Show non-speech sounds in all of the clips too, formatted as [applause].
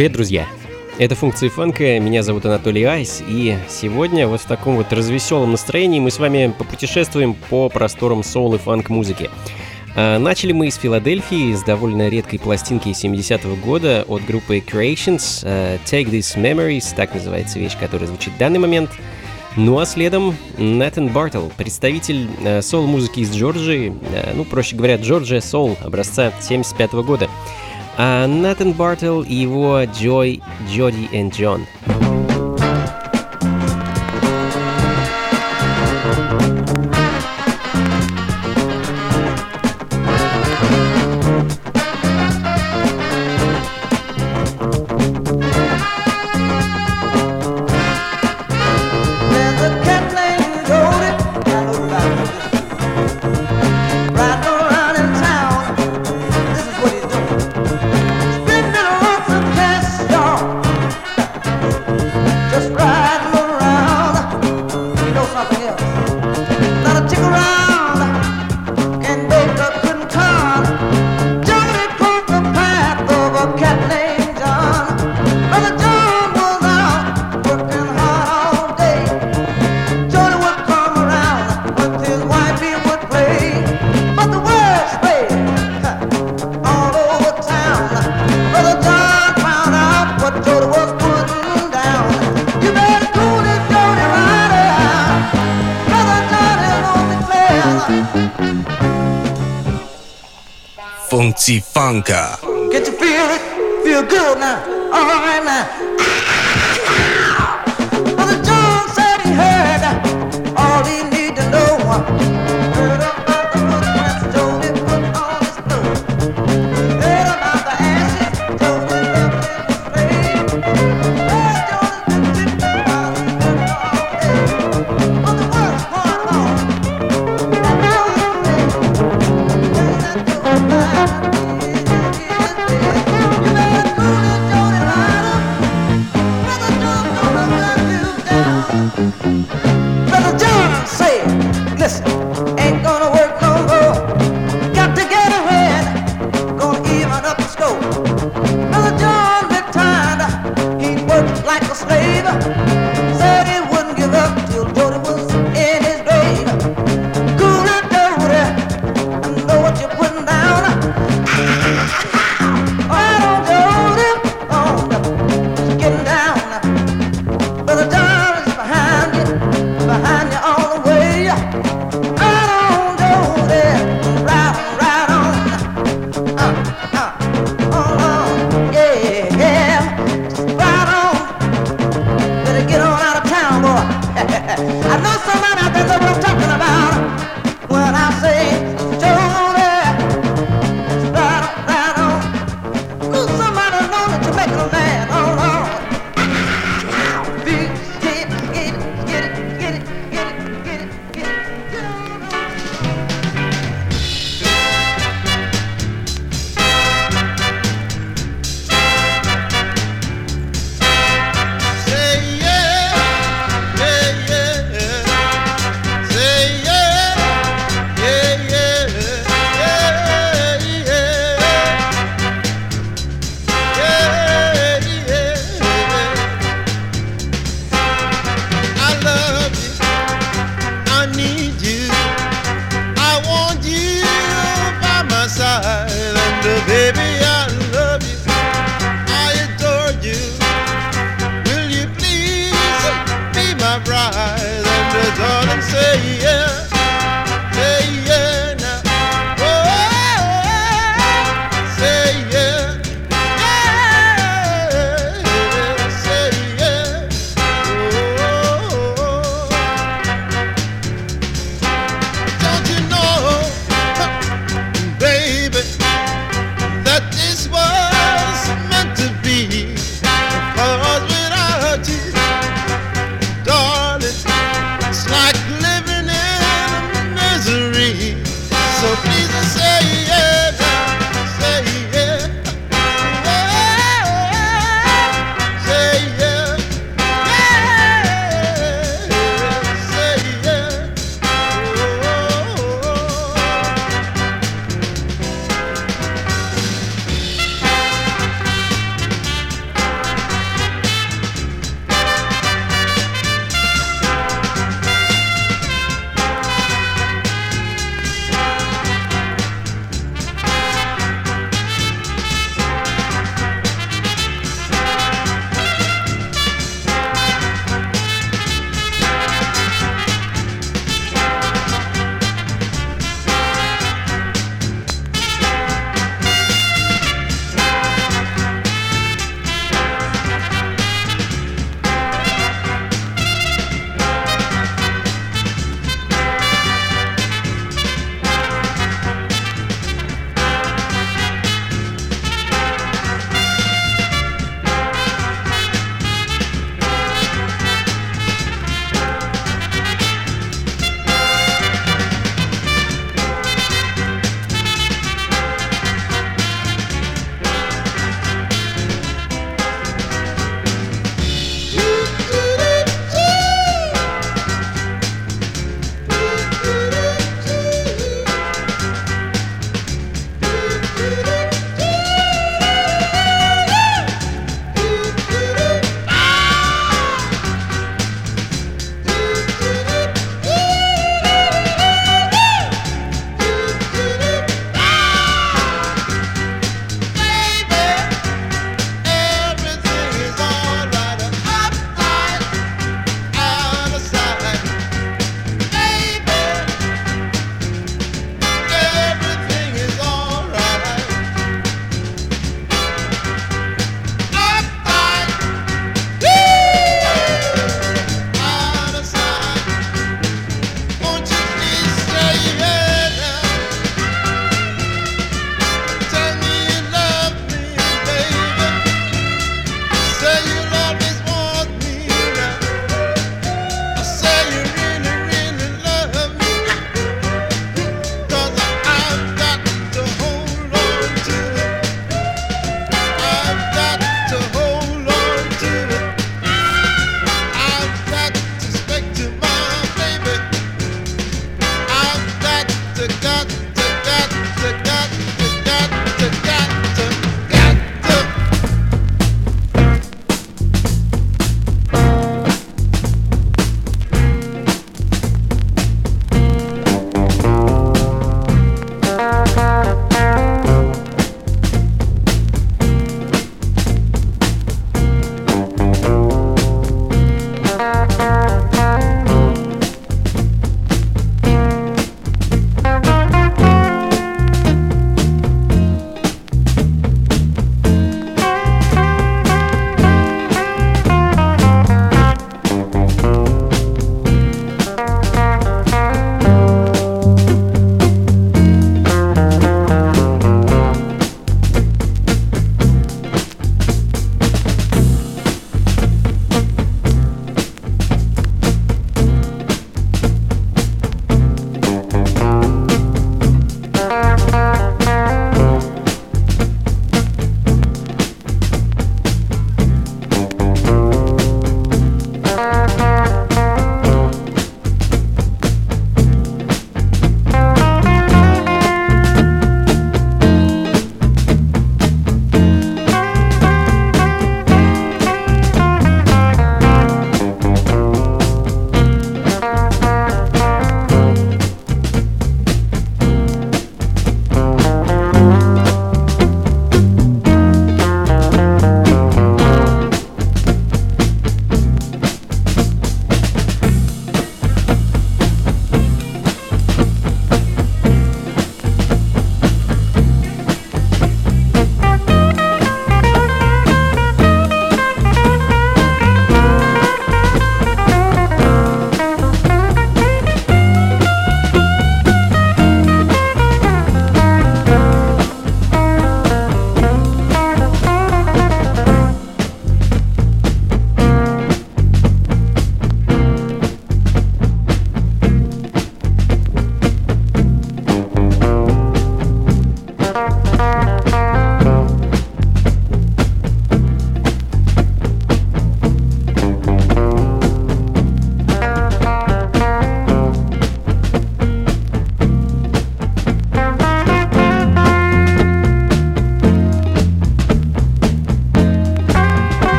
Привет, друзья! Это функции фанка, меня зовут Анатолий Айс, и сегодня вот в таком вот развеселом настроении мы с вами попутешествуем по просторам соул и фанк-музыки. А, начали мы из Филадельфии, с довольно редкой пластинки 70-го года от группы Creations, uh, Take These Memories, так называется вещь, которая звучит в данный момент. Ну а следом Натан Бартл, представитель uh, соул-музыки из Джорджии, ну, проще говоря, Джорджия Соул, образца 75 -го года. А Натан Бартл и его Джой, Джоди и Джон. Funka. Get you feel it, feel good now. All right now.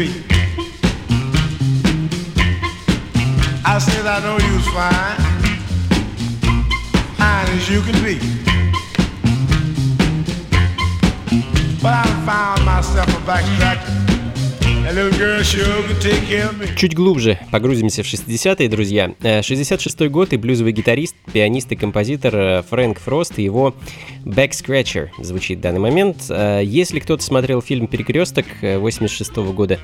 street. I said I know you was fine, fine as you can be. But I found myself a backtracker. Чуть глубже погрузимся в 60-е, друзья. Э, 66-й год и блюзовый гитарист, пианист и композитор э, Фрэнк Фрост и его Back Scratcher звучит в данный момент. Э, если кто-то смотрел фильм «Перекресток» 86 -го года,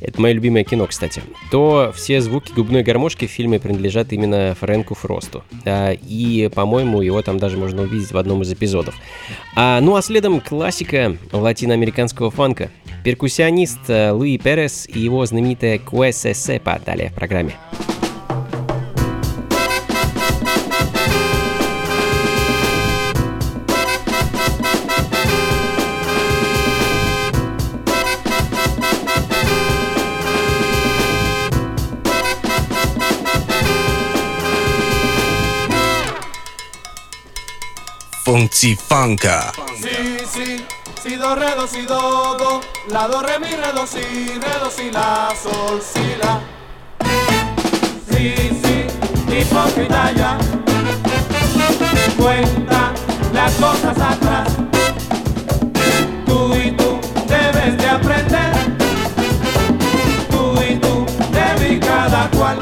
это мое любимое кино, кстати, то все звуки губной гармошки в фильме принадлежат именно Фрэнку Фросту. И, по-моему, его там даже можно увидеть в одном из эпизодов. А, ну а следом классика латиноамериканского фанка. Перкуссионист Луи Перес и его знаменитая Куэсе Сепа далее в программе. Funka. Sí, sí, si do, re, do, si, do, do, la, do, re, mi, re, do, si, re, do, si, la, sol, si, la. Sí, sí, hipócrita ya, cuenta las cosas atrás. Tú y tú debes de aprender, tú y tú debes cada cual.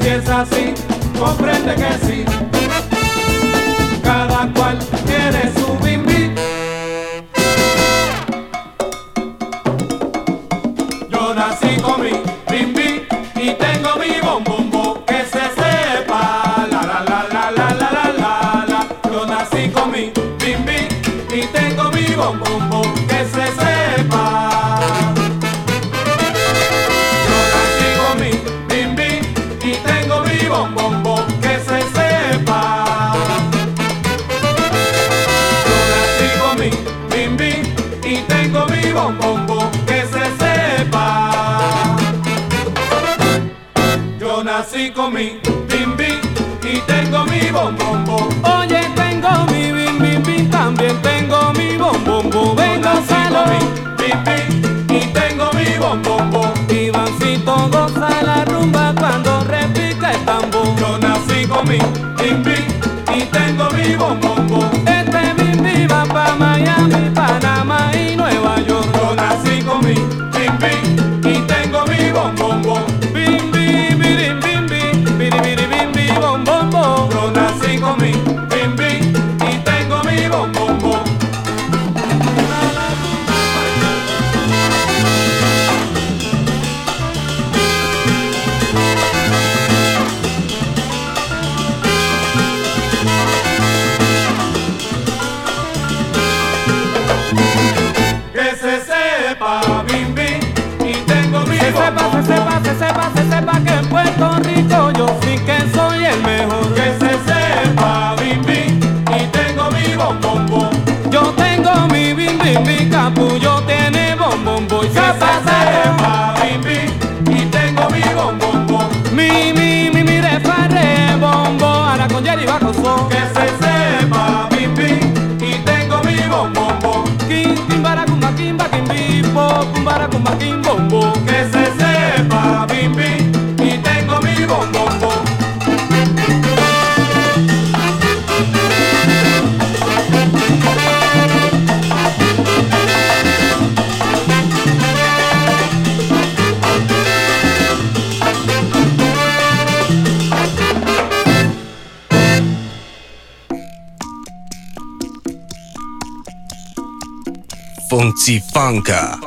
Si es así, comprende que sí big, bing. mejor. Que se sepa, bim bim, y tengo mi bombombo. Yo tengo mi bim bim, mi capullo tiene bombombo. Que se, sepa, bim bim, y tengo mi bombombo. Mi, mi, mi, mi, refarre, bombo, ahora con Jerry Barroso. Que se sepa, bim bim, y tengo mi bombombo. Kim, kim, baracumba, kim, ba, kim, bimbo, cum, kim, bombo. Que se sepa, bim bim. Funka.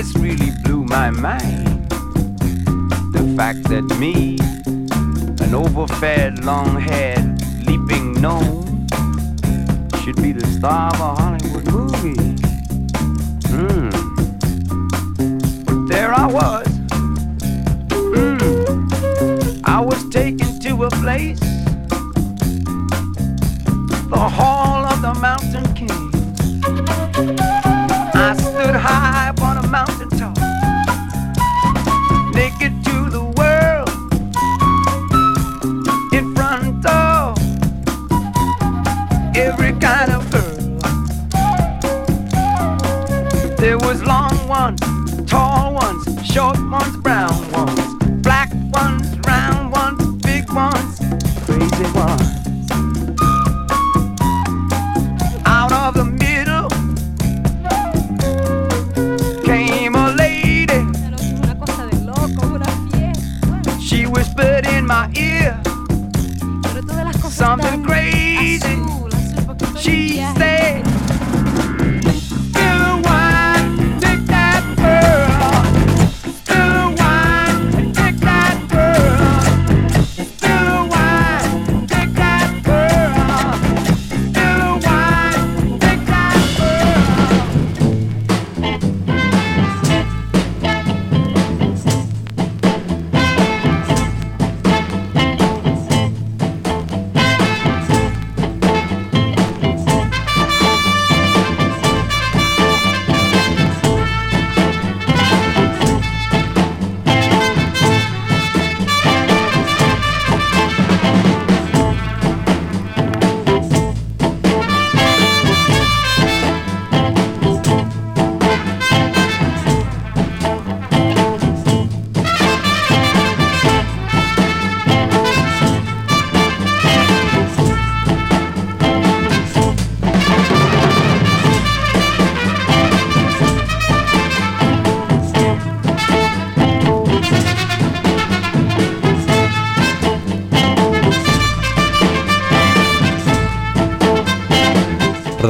This really blew my mind. The fact that me, an overfed, long haired, leaping gnome, should be the star of a Hollywood movie. Hmm. But there I was. Hmm. I was taken to a place the hall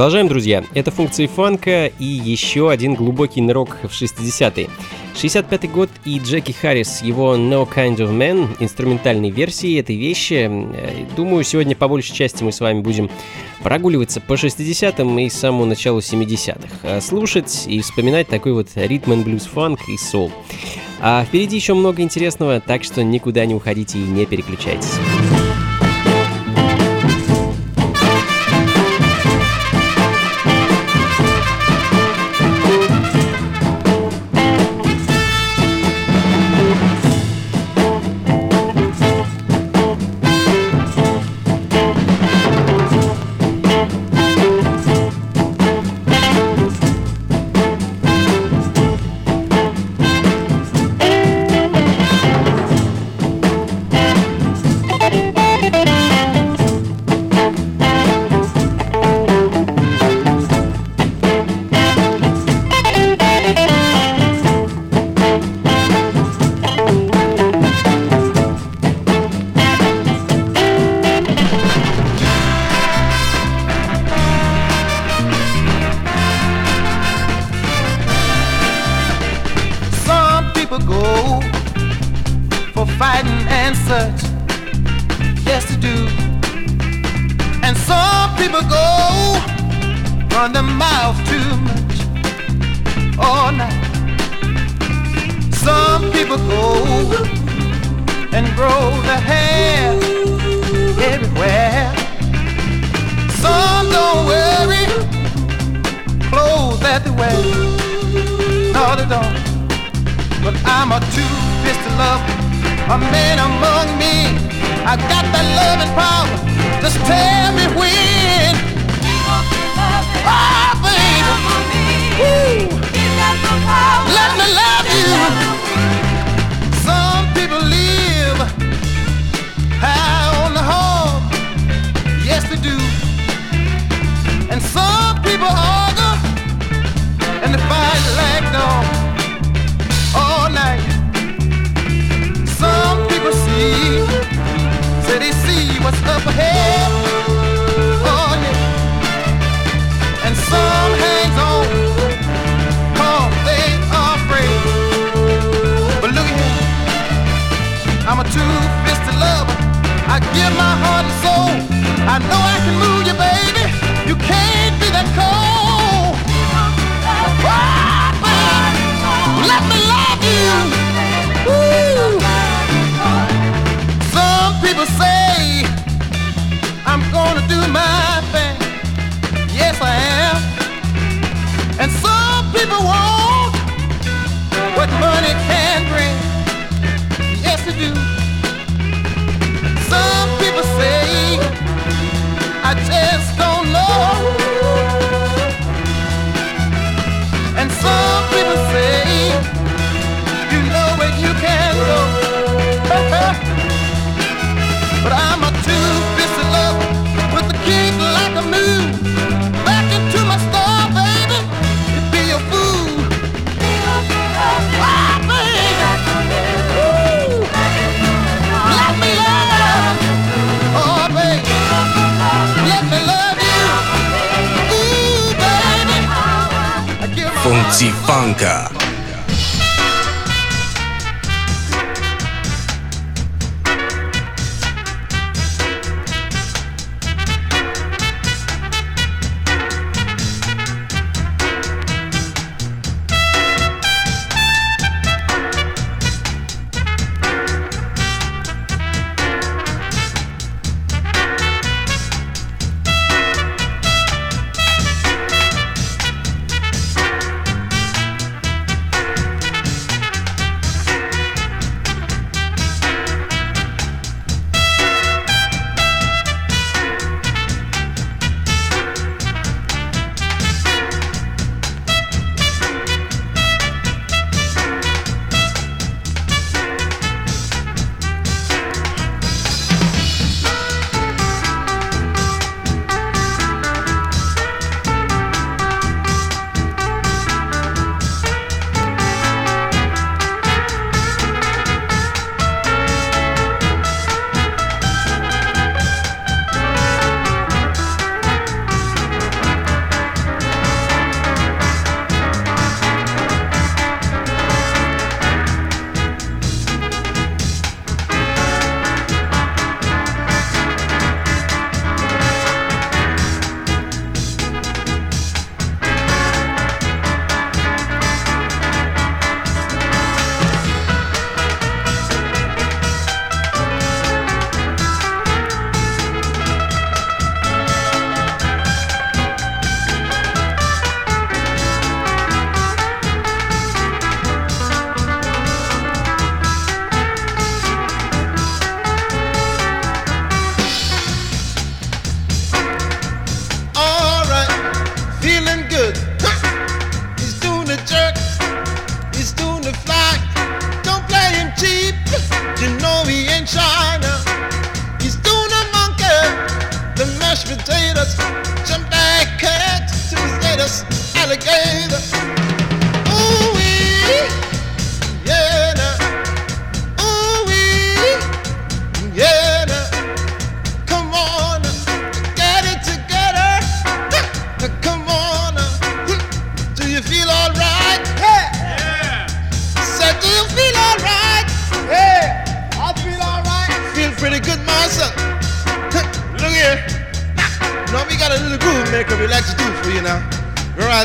Продолжаем, друзья. Это функции фанка и еще один глубокий нырок в 60-е. 65-й год и Джеки Харрис, его No Kind of Man, инструментальной версии этой вещи. Э, Думаю, сегодня по большей части мы с вами будем прогуливаться по 60-м и самому началу 70-х. а Слушать и вспоминать такой вот ритм and блюз фанк и сол. А впереди еще много интересного, так что никуда не уходите и не переключайтесь.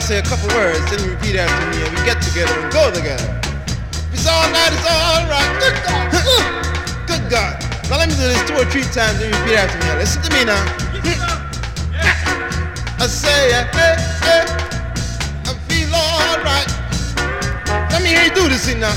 Say a couple words, then you repeat after me, and we get together and go together. It's all night, it's all right. Good God. [laughs] Good God. Now let me do this two or three times and repeat after me. Listen to me now. [laughs] I say, hey, hey, I feel all right. Let me hear you do this thing now.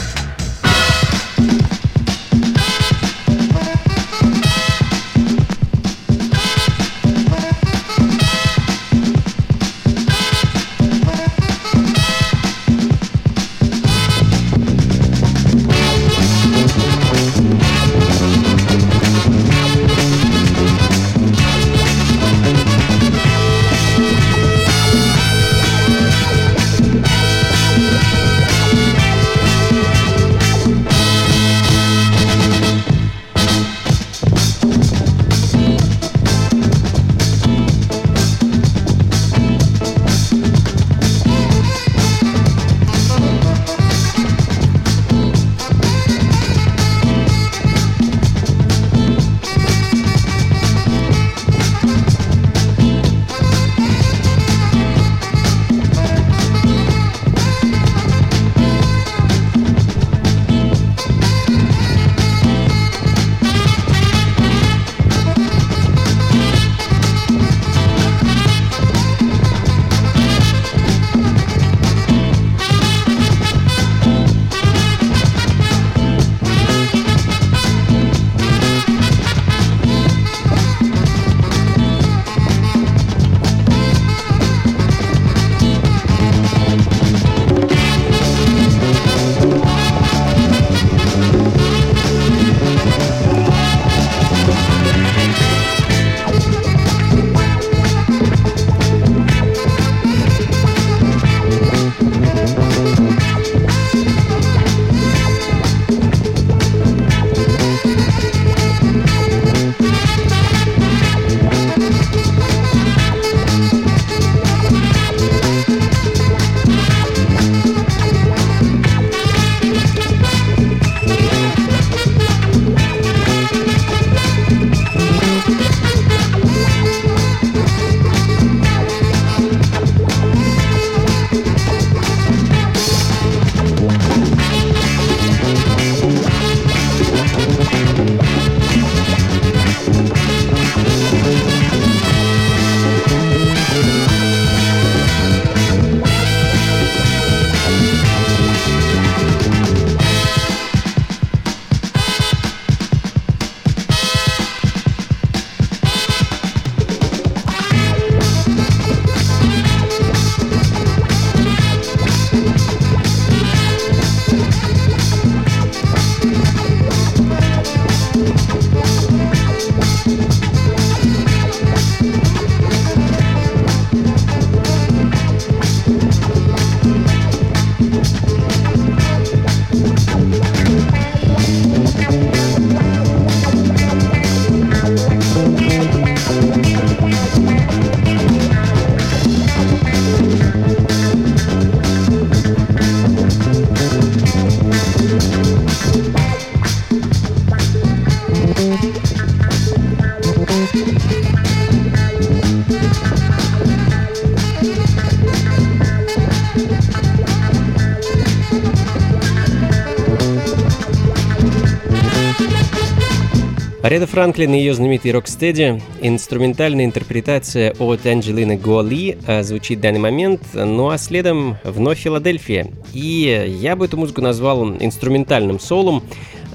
Франклин и ее знаменитый «Рокстеди» — инструментальная интерпретация от Анджелины Гуали а, звучит в данный момент, ну а следом вновь Филадельфия. И я бы эту музыку назвал инструментальным солом.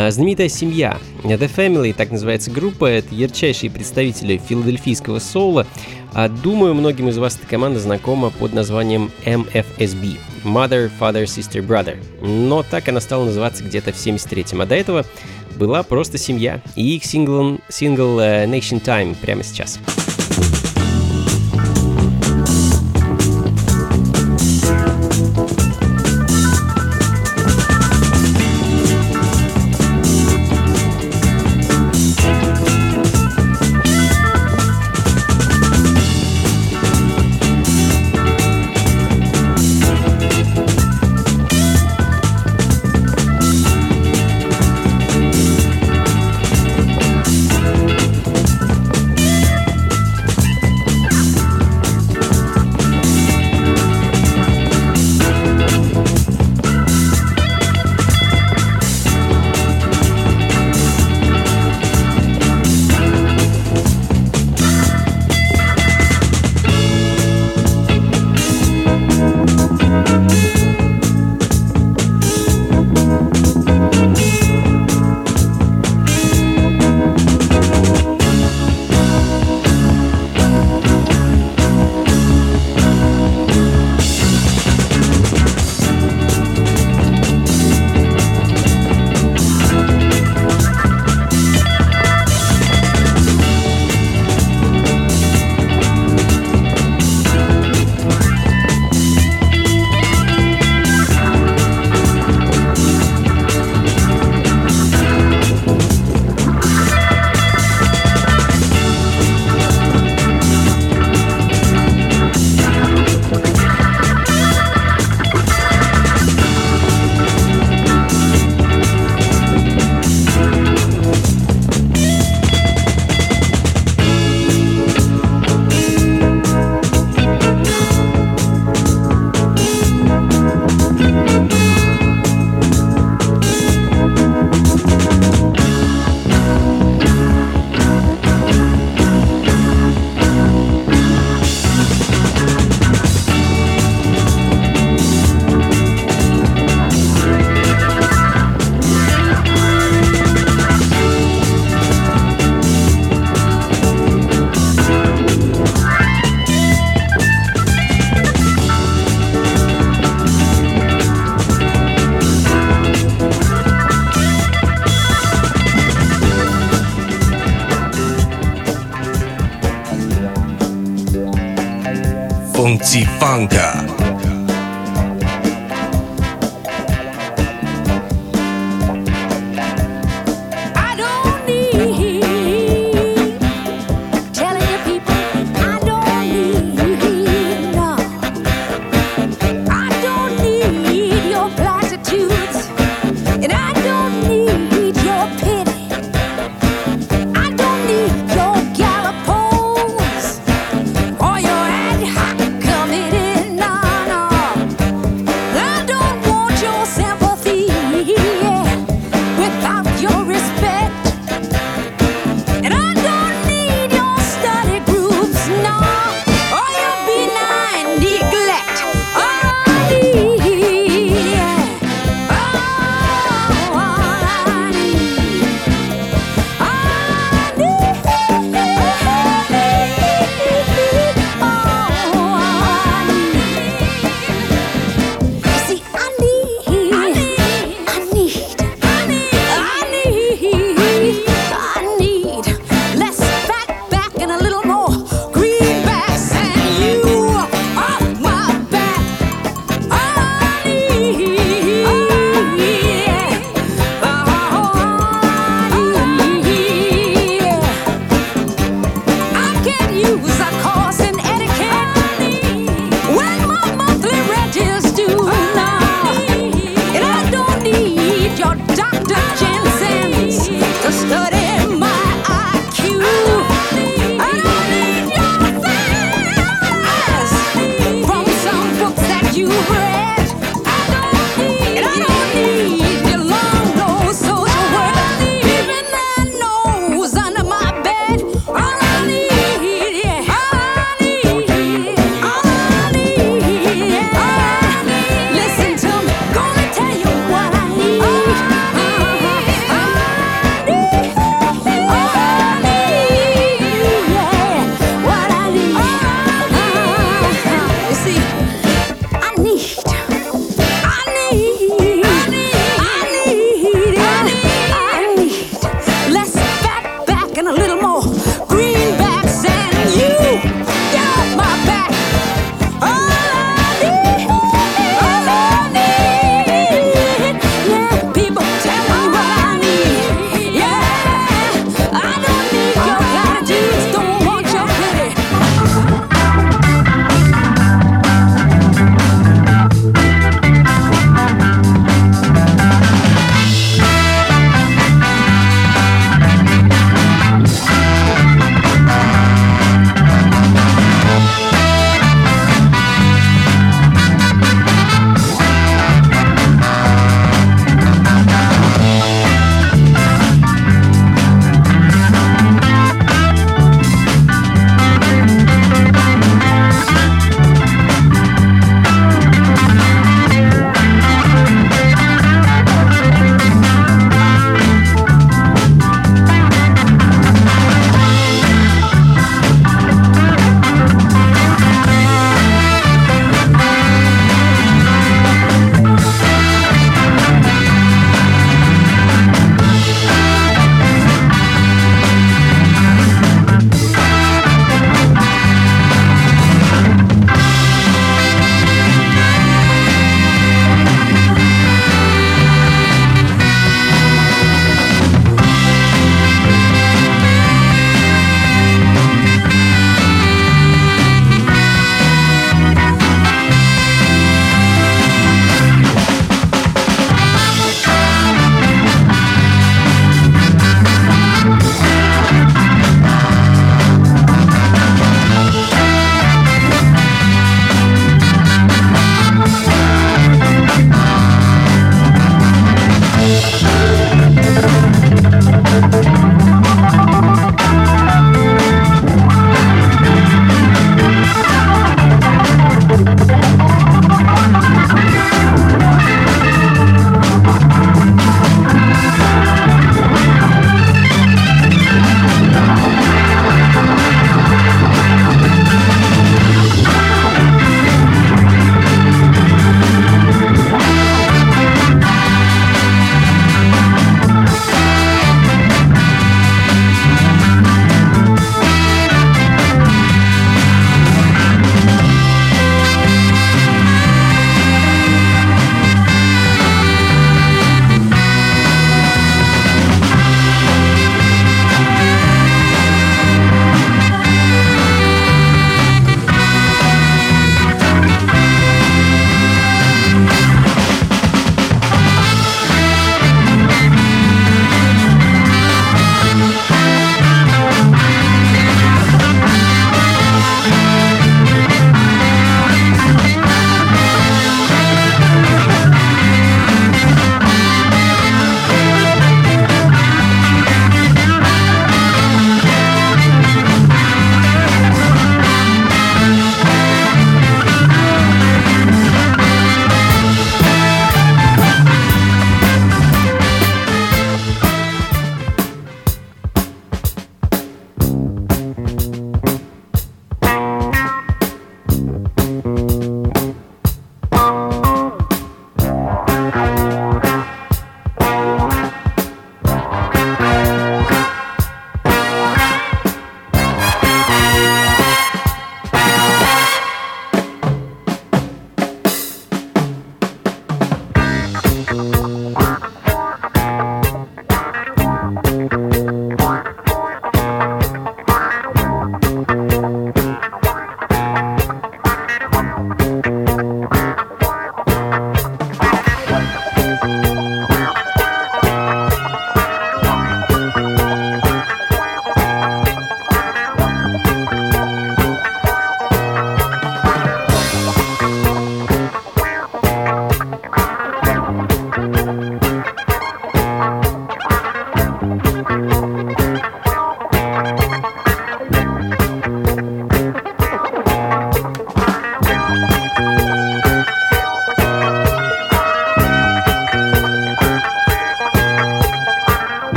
А, знаменитая семья The Family, так называется группа, это ярчайшие представители филадельфийского соула. А думаю, многим из вас эта команда знакома под названием MFSB — Mother, Father, Sister, Brother. Но так она стала называться где-то в 73-м, а до этого была просто семья. И их сингл, сингл uh, Nation Time прямо сейчас. Funky Funka.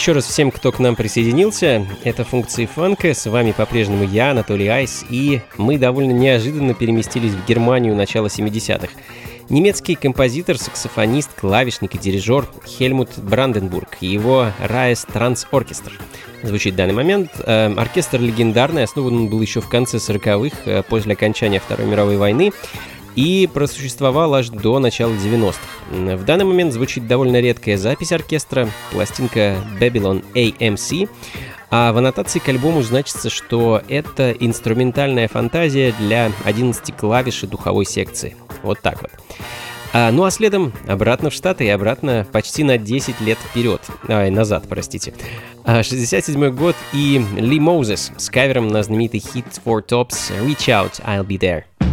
Еще раз всем, кто к нам присоединился. Это функции фанка. С вами по-прежнему я, Анатолий Айс, и мы довольно неожиданно переместились в Германию начала 70-х. Немецкий композитор, саксофонист, клавишник и дирижер Хельмут Бранденбург и его Райс Транс Оркестр. Звучит в данный момент. Э, оркестр легендарный, основан он был еще в конце 40-х, э, после окончания Второй мировой войны и просуществовал аж до начала 90-х. В данный момент звучит довольно редкая запись оркестра, пластинка Babylon AMC, а в аннотации к альбому значится, что это инструментальная фантазия для 11 клавиш и духовой секции. Вот так вот. А, ну а следом обратно в Штаты и обратно почти на 10 лет вперед. Ай, назад, простите. А, 67 год и Ли Моузес с кавером на знаменитый хит Four Tops «Reach Out, I'll Be There».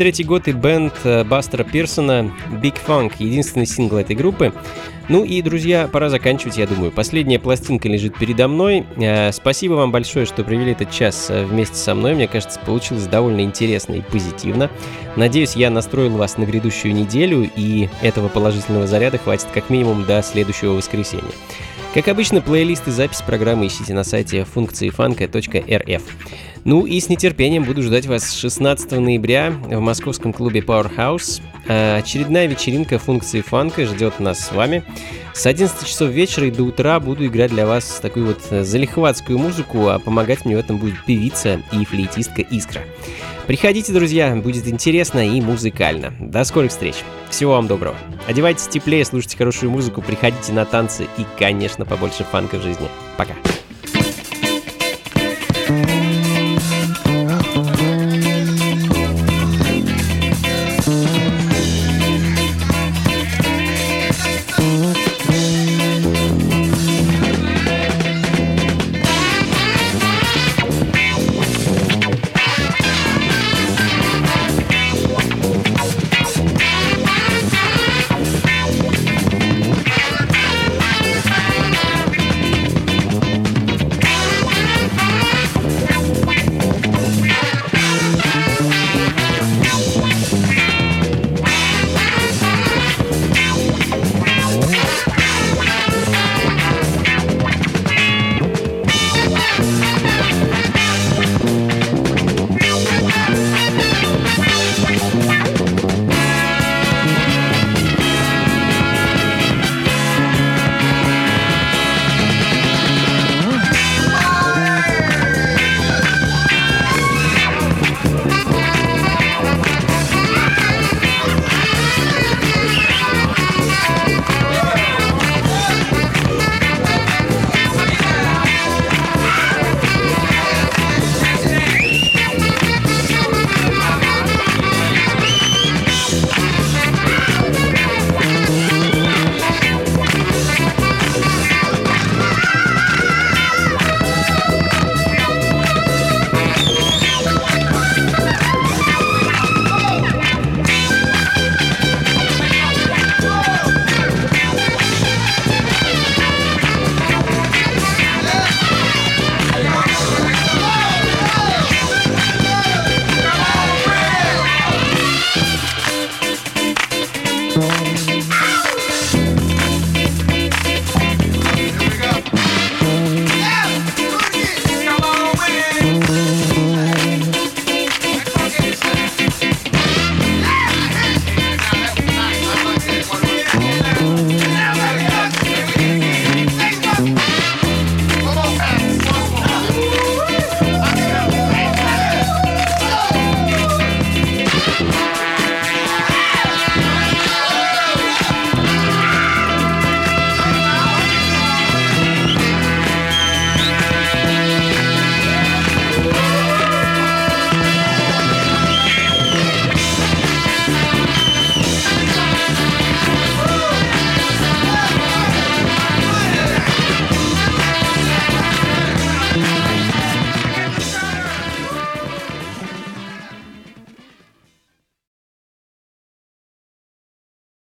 2003 год и бенд э, Бастера Пирсона Big Funk, единственный сингл этой группы, ну и, друзья, пора заканчивать, я думаю. Последняя пластинка лежит передо мной. Э, Спасибо вам большое, что провели этот час э, вместе со мной. Мне кажется, получилось довольно интересно и позитивно. Надеюсь, я настроил вас на грядущую неделю, и этого положительного заряда хватит как минимум до следующего воскресенья. Как обычно, плейлист и запись программы ищите на сайте функциифанка.рф. Ну и с нетерпением буду ждать вас 16 ноября в московском клубе Powerhouse. А, Очередная вечеринка функции фанка ждет нас с вами. С 11 часов вечера и до утра буду играть для вас такую вот э, залихватскую музыку, а помогать мне в этом будет певица и флейтистка Искра. Приходите, друзья, будет интересно и музыкально. До скорых встреч. Всего вам доброго. Одевайтесь теплее, слушайте хорошую музыку, приходите на танцы и, конечно, побольше фанка в жизни. Пока.